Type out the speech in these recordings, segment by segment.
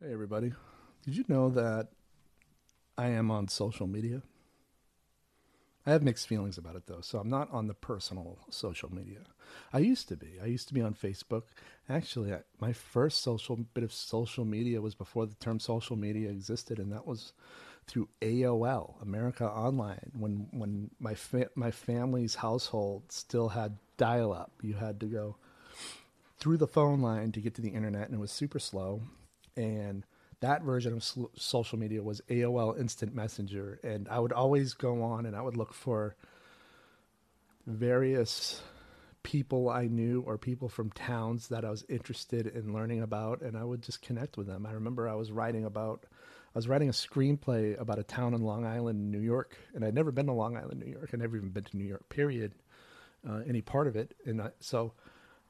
Hey, everybody. Did you know that I am on social media? I have mixed feelings about it, though. So I'm not on the personal social media. I used to be. I used to be on Facebook. Actually, I, my first social bit of social media was before the term social media existed, and that was through AOL, America Online, when when my fa- my family's household still had dial-up. You had to go through the phone line to get to the internet, and it was super slow. And that version of social media was AOL Instant Messenger, and I would always go on and I would look for various people I knew or people from towns that I was interested in learning about, and I would just connect with them. I remember I was writing about, I was writing a screenplay about a town in Long Island, New York, and I'd never been to Long Island, New York. I'd never even been to New York, period, uh, any part of it, and I, so.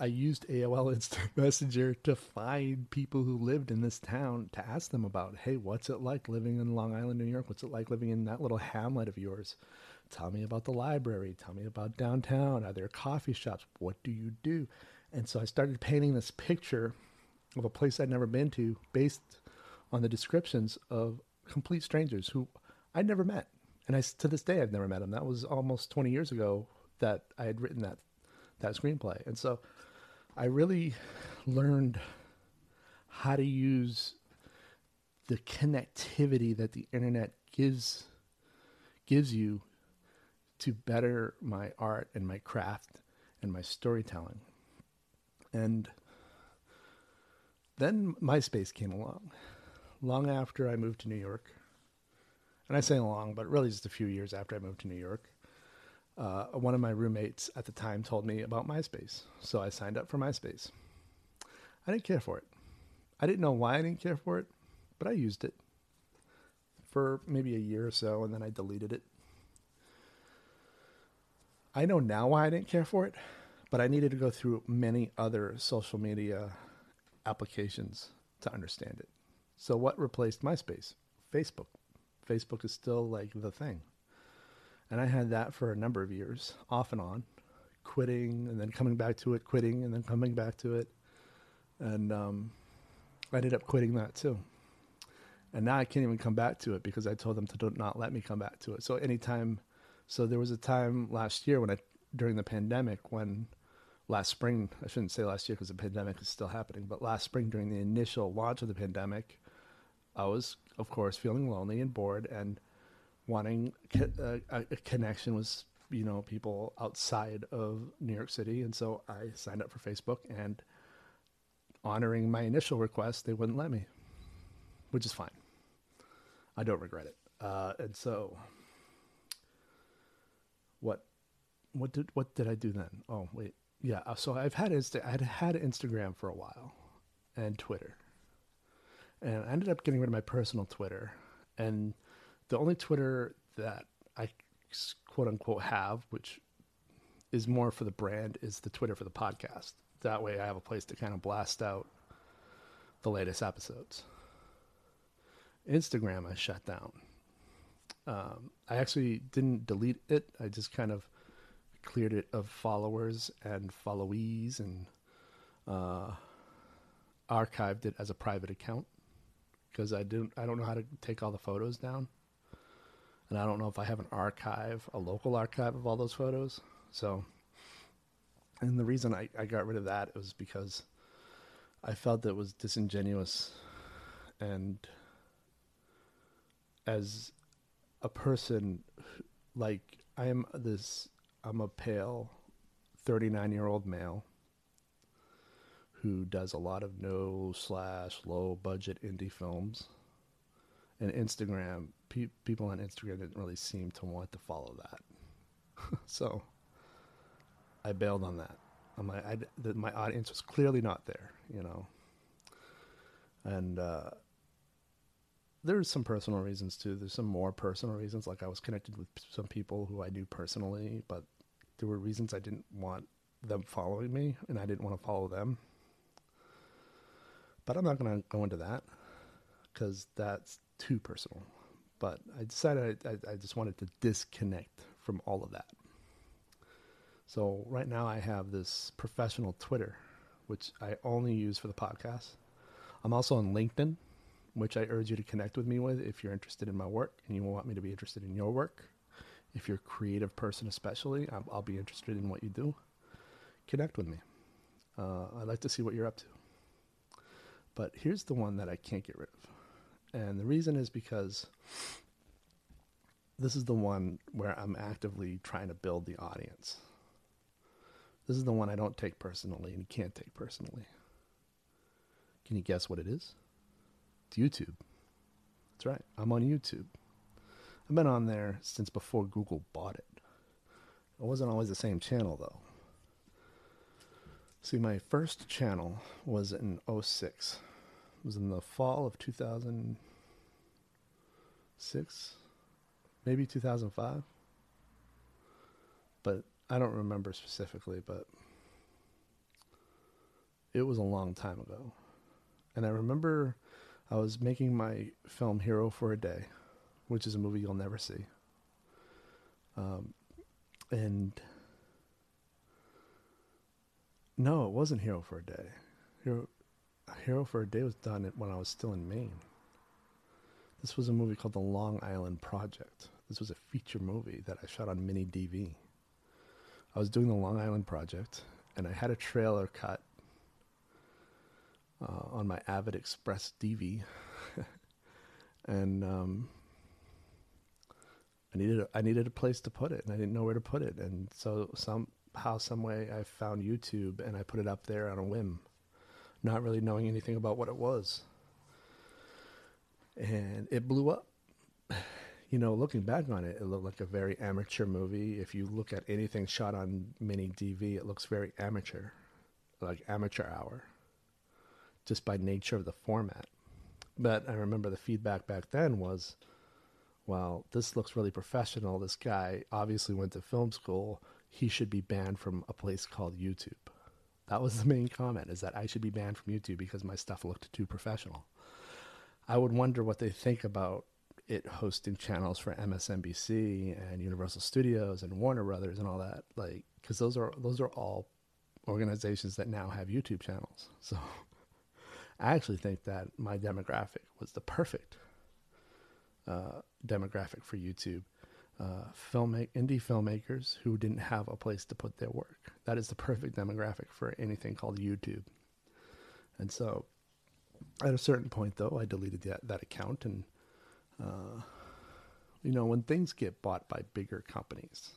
I used AOL Instant Messenger to find people who lived in this town to ask them about, hey, what's it like living in Long Island, New York? What's it like living in that little hamlet of yours? Tell me about the library. Tell me about downtown. Are there coffee shops? What do you do? And so I started painting this picture of a place I'd never been to based on the descriptions of complete strangers who I'd never met. And I, to this day, I've never met them. That was almost 20 years ago that I had written that, that screenplay. And so I really learned how to use the connectivity that the internet gives gives you to better my art and my craft and my storytelling. And then MySpace came along long after I moved to New York. And I say long, but really just a few years after I moved to New York. Uh, one of my roommates at the time told me about MySpace. So I signed up for MySpace. I didn't care for it. I didn't know why I didn't care for it, but I used it for maybe a year or so and then I deleted it. I know now why I didn't care for it, but I needed to go through many other social media applications to understand it. So, what replaced MySpace? Facebook. Facebook is still like the thing. And I had that for a number of years, off and on, quitting and then coming back to it, quitting and then coming back to it. And um, I ended up quitting that too. And now I can't even come back to it because I told them to not let me come back to it. So anytime, so there was a time last year when I, during the pandemic, when last spring, I shouldn't say last year because the pandemic is still happening, but last spring during the initial launch of the pandemic, I was, of course, feeling lonely and bored and wanting a, a connection with you know people outside of New York City, and so I signed up for Facebook. And honoring my initial request, they wouldn't let me, which is fine. I don't regret it. Uh, and so, what, what did what did I do then? Oh wait, yeah. So I've had Insta- I had had Instagram for a while, and Twitter, and I ended up getting rid of my personal Twitter, and the only Twitter that I quote unquote have, which is more for the brand, is the Twitter for the podcast. That way I have a place to kind of blast out the latest episodes. Instagram I shut down. Um, I actually didn't delete it. I just kind of cleared it of followers and followees and uh, archived it as a private account because I didn't. I don't know how to take all the photos down and I don't know if I have an archive, a local archive of all those photos. So, and the reason I, I got rid of that was because I felt that it was disingenuous and as a person like I am this I'm a pale 39 year old male who does a lot of no slash low budget indie films and Instagram pe- people on Instagram didn't really seem to want to follow that. so I bailed on that. I'm like, I, the, my audience was clearly not there, you know. And uh, there's some personal reasons too. There's some more personal reasons, like I was connected with some people who I knew personally, but there were reasons I didn't want them following me, and I didn't want to follow them. But I'm not going to go into that because that's too personal but I decided I, I, just wanted to disconnect from all of that. So right now I have this professional Twitter, which I only use for the podcast. I'm also on LinkedIn, which I urge you to connect with me with if you're interested in my work and you want me to be interested in your work. If you're a creative person, especially, I'll, I'll be interested in what you do. Connect with me. Uh, I'd like to see what you're up to. But here's the one that I can't get rid of. And the reason is because this is the one where I'm actively trying to build the audience. This is the one I don't take personally and can't take personally. Can you guess what it is? It's YouTube. That's right. I'm on YouTube. I've been on there since before Google bought it. It wasn't always the same channel though. See, my first channel was in 06. It was in the fall of 2006, maybe 2005. But I don't remember specifically, but it was a long time ago. And I remember I was making my film Hero for a Day, which is a movie you'll never see. Um, and no, it wasn't Hero for a Day. Hero, Hero for a Day was done when I was still in Maine. This was a movie called The Long Island Project. This was a feature movie that I shot on mini DV. I was doing the Long Island Project, and I had a trailer cut uh, on my Avid Express DV, and um, I needed a, I needed a place to put it, and I didn't know where to put it, and so somehow, some way, I found YouTube, and I put it up there on a whim, not really knowing anything about what it was, and it blew up. You know, looking back on it, it looked like a very amateur movie. If you look at anything shot on mini DV, it looks very amateur, like amateur hour just by nature of the format. But I remember the feedback back then was, well, this looks really professional. This guy obviously went to film school. He should be banned from a place called YouTube. That was the main comment is that I should be banned from YouTube because my stuff looked too professional. I would wonder what they think about it hosting channels for MSNBC and Universal Studios and Warner Brothers and all that like cuz those are those are all organizations that now have YouTube channels. So I actually think that my demographic was the perfect uh, demographic for YouTube. Uh, indie filmmakers who didn't have a place to put their work. That is the perfect demographic for anything called YouTube. And so, at a certain point, though, I deleted that that account, and uh, you know, when things get bought by bigger companies,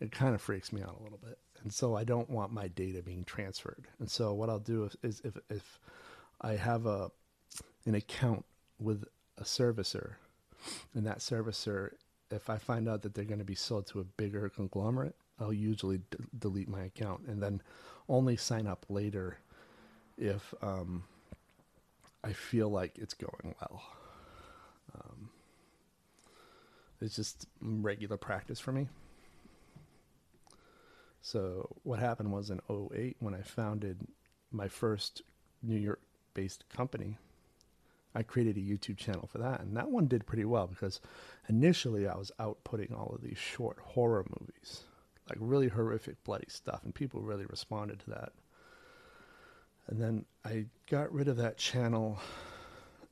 it kind of freaks me out a little bit and so I don't want my data being transferred. And so what I'll do is, if if I have a an account with a servicer, and that servicer, if I find out that they're going to be sold to a bigger conglomerate, I'll usually d- delete my account and then only sign up later if um, I feel like it's going well. Um, it's just regular practice for me. So what happened was in 08 when I founded my first New York based company, I created a YouTube channel for that and that one did pretty well because initially I was outputting all of these short horror movies, like really horrific bloody stuff and people really responded to that. And then I got rid of that channel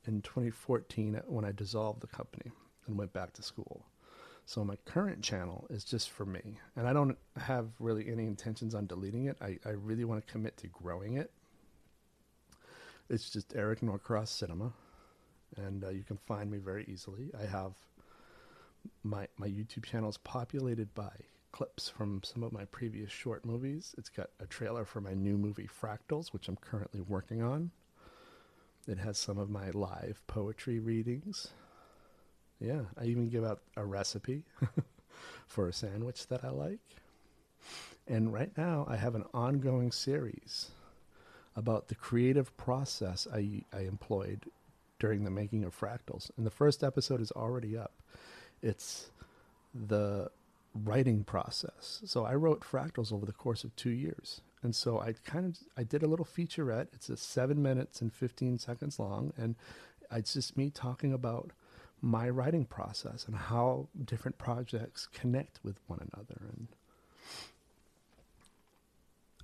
in 2014 when I dissolved the company and went back to school. So my current channel is just for me, and I don't have really any intentions on deleting it. I, I really want to commit to growing it. It's just Eric Norcross Cinema, and uh, you can find me very easily. I have my my YouTube channel is populated by clips from some of my previous short movies. It's got a trailer for my new movie Fractals, which I'm currently working on. It has some of my live poetry readings yeah, I even give out a recipe for a sandwich that I like. And right now, I have an ongoing series about the creative process I, I employed during the making of Fractals. And the first episode is already up. It's the writing process. So I wrote Fractals over the course of two years. And so I kind of I did a little featurette. It's a seven minutes and fifteen seconds long, and it's just me talking about my writing process and how different projects connect with one another. And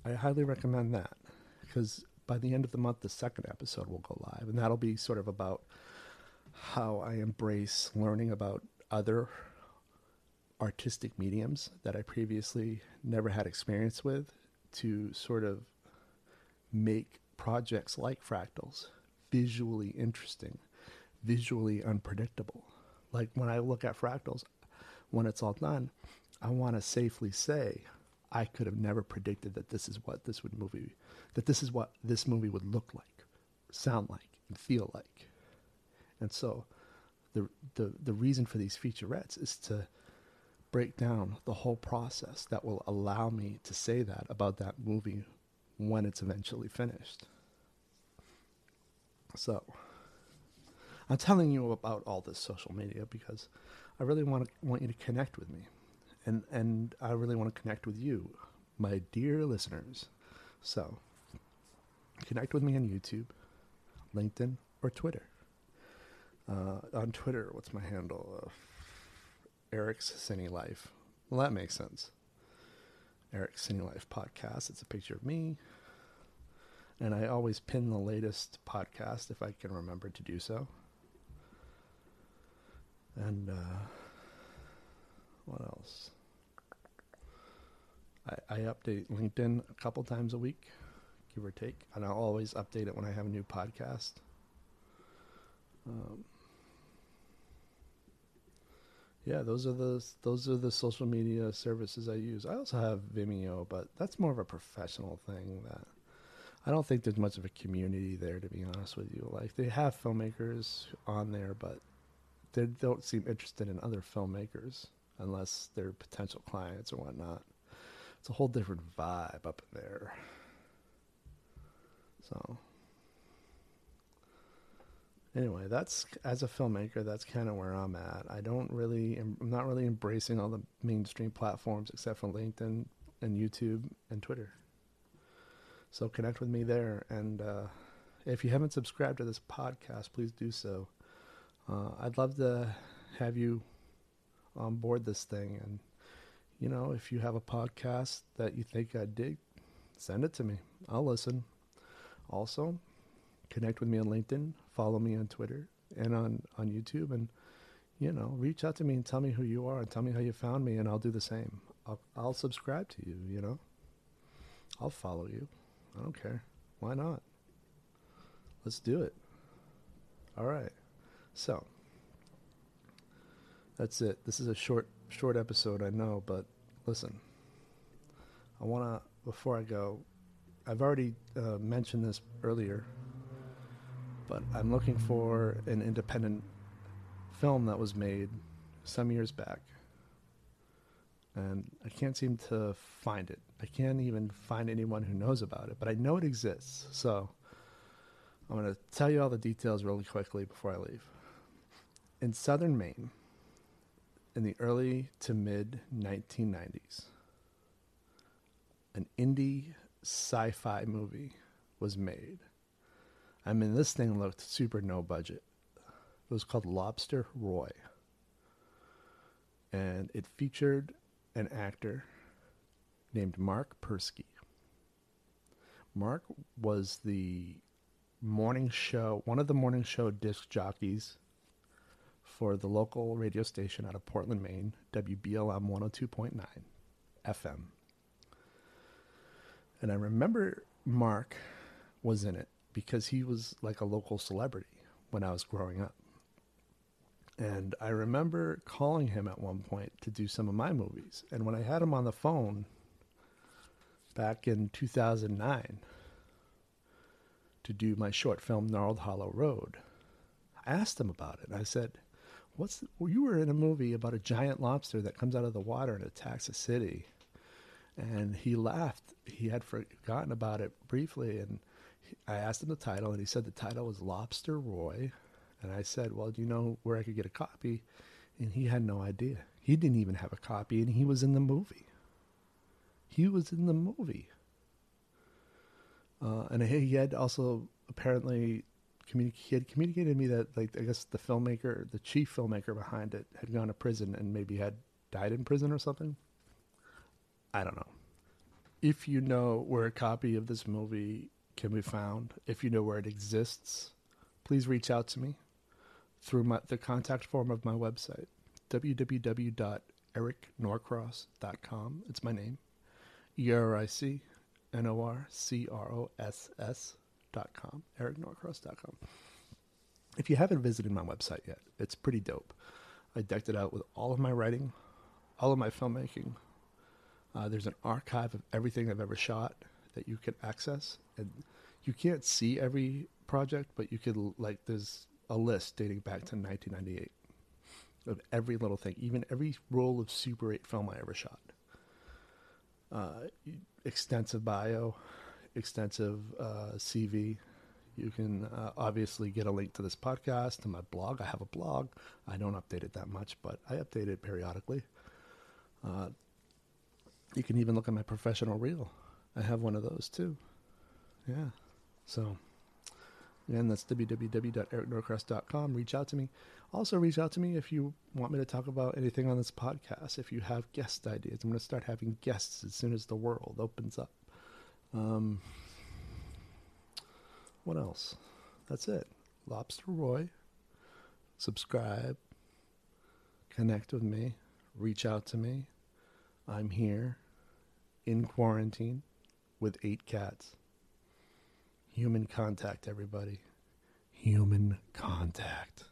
I highly recommend that because by the end of the month, the second episode will go live, and that'll be sort of about how I embrace learning about other artistic mediums that I previously never had experience with to sort of make projects like fractals visually interesting, visually unpredictable. Like when I look at fractals, when it's all done, I want to safely say I could have never predicted that this is what this would movie that this is what this movie would look like, sound like, and feel like. And so the the the reason for these featurettes is to break down the whole process that will allow me to say that about that movie when it's eventually finished. So, I'm telling you about all this social media because I really want to want you to connect with me, and and I really want to connect with you, my dear listeners. So, connect with me on YouTube, LinkedIn, or Twitter. Uh, on Twitter, what's my handle? Uh, Eric's CineLife. Well, that makes sense. Eric's CineLife podcast. It's a picture of me. And I always pin the latest podcast if I can remember to do so. And uh, what else? I, I update LinkedIn a couple times a week, give or take. And I'll always update it when I have a new podcast. Um, yeah, those are the those are the social media services I use. I also have Vimeo, but that's more of a professional thing that I don't think there's much of a community there to be honest with you. Like they have filmmakers on there, but they don't seem interested in other filmmakers unless they're potential clients or whatnot. It's a whole different vibe up there. So anyway, that's as a filmmaker, that's kind of where I'm at. I don't really, I'm not really embracing all the mainstream platforms except for LinkedIn and YouTube and Twitter. So connect with me there, and uh, if you haven't subscribed to this podcast, please do so. Uh, I'd love to have you on board this thing, and you know, if you have a podcast that you think I dig, send it to me. I'll listen. Also, connect with me on LinkedIn, follow me on Twitter and on, on YouTube, and you know, reach out to me and tell me who you are and tell me how you found me, and I'll do the same. I'll, I'll subscribe to you. You know, I'll follow you. I don't care. Why not? Let's do it. All right. So that's it. This is a short short episode, I know, but listen. I want to before I go, I've already uh, mentioned this earlier but I'm looking for an independent film that was made some years back. And I can't seem to find it. I can't even find anyone who knows about it, but I know it exists. So I'm going to tell you all the details really quickly before I leave. In southern Maine, in the early to mid 1990s, an indie sci fi movie was made I mean, this thing looked super no budget. It was called Lobster Roy. And it featured an actor named Mark Persky. Mark was the morning show, one of the morning show disc jockeys for the local radio station out of Portland, Maine, WBLM 102.9 FM. And I remember Mark was in it because he was like a local celebrity when I was growing up. And I remember calling him at one point to do some of my movies. And when I had him on the phone back in 2009 to do my short film Gnarled Hollow Road, I asked him about it. I said, "What's the, well, you were in a movie about a giant lobster that comes out of the water and attacks a city?" And he laughed. He had forgotten about it briefly and I asked him the title, and he said the title was Lobster Roy. And I said, Well, do you know where I could get a copy? And he had no idea. He didn't even have a copy, and he was in the movie. He was in the movie. Uh, and he had also apparently he had communicated to me that, like, I guess the filmmaker, the chief filmmaker behind it, had gone to prison and maybe had died in prison or something. I don't know. If you know where a copy of this movie can be found. If you know where it exists, please reach out to me through my, the contact form of my website, www.ericnorcross.com. It's my name, E R I C N O R C R O S S dot com, ericnorcross.com. If you haven't visited my website yet, it's pretty dope. I decked it out with all of my writing, all of my filmmaking. Uh, there's an archive of everything I've ever shot that you can access, and you can't see every project, but you could like there's a list dating back to 1998 of every little thing, even every roll of Super 8 film I ever shot. Uh, extensive bio, extensive uh, CV. You can uh, obviously get a link to this podcast to my blog. I have a blog. I don't update it that much, but I update it periodically. Uh, you can even look at my professional reel. I have one of those too. Yeah. So, again, that's www.ericnorcross.com. Reach out to me. Also, reach out to me if you want me to talk about anything on this podcast. If you have guest ideas, I'm going to start having guests as soon as the world opens up. Um, what else? That's it. Lobster Roy. Subscribe. Connect with me. Reach out to me. I'm here in quarantine with eight cats. Human contact, everybody. Human contact.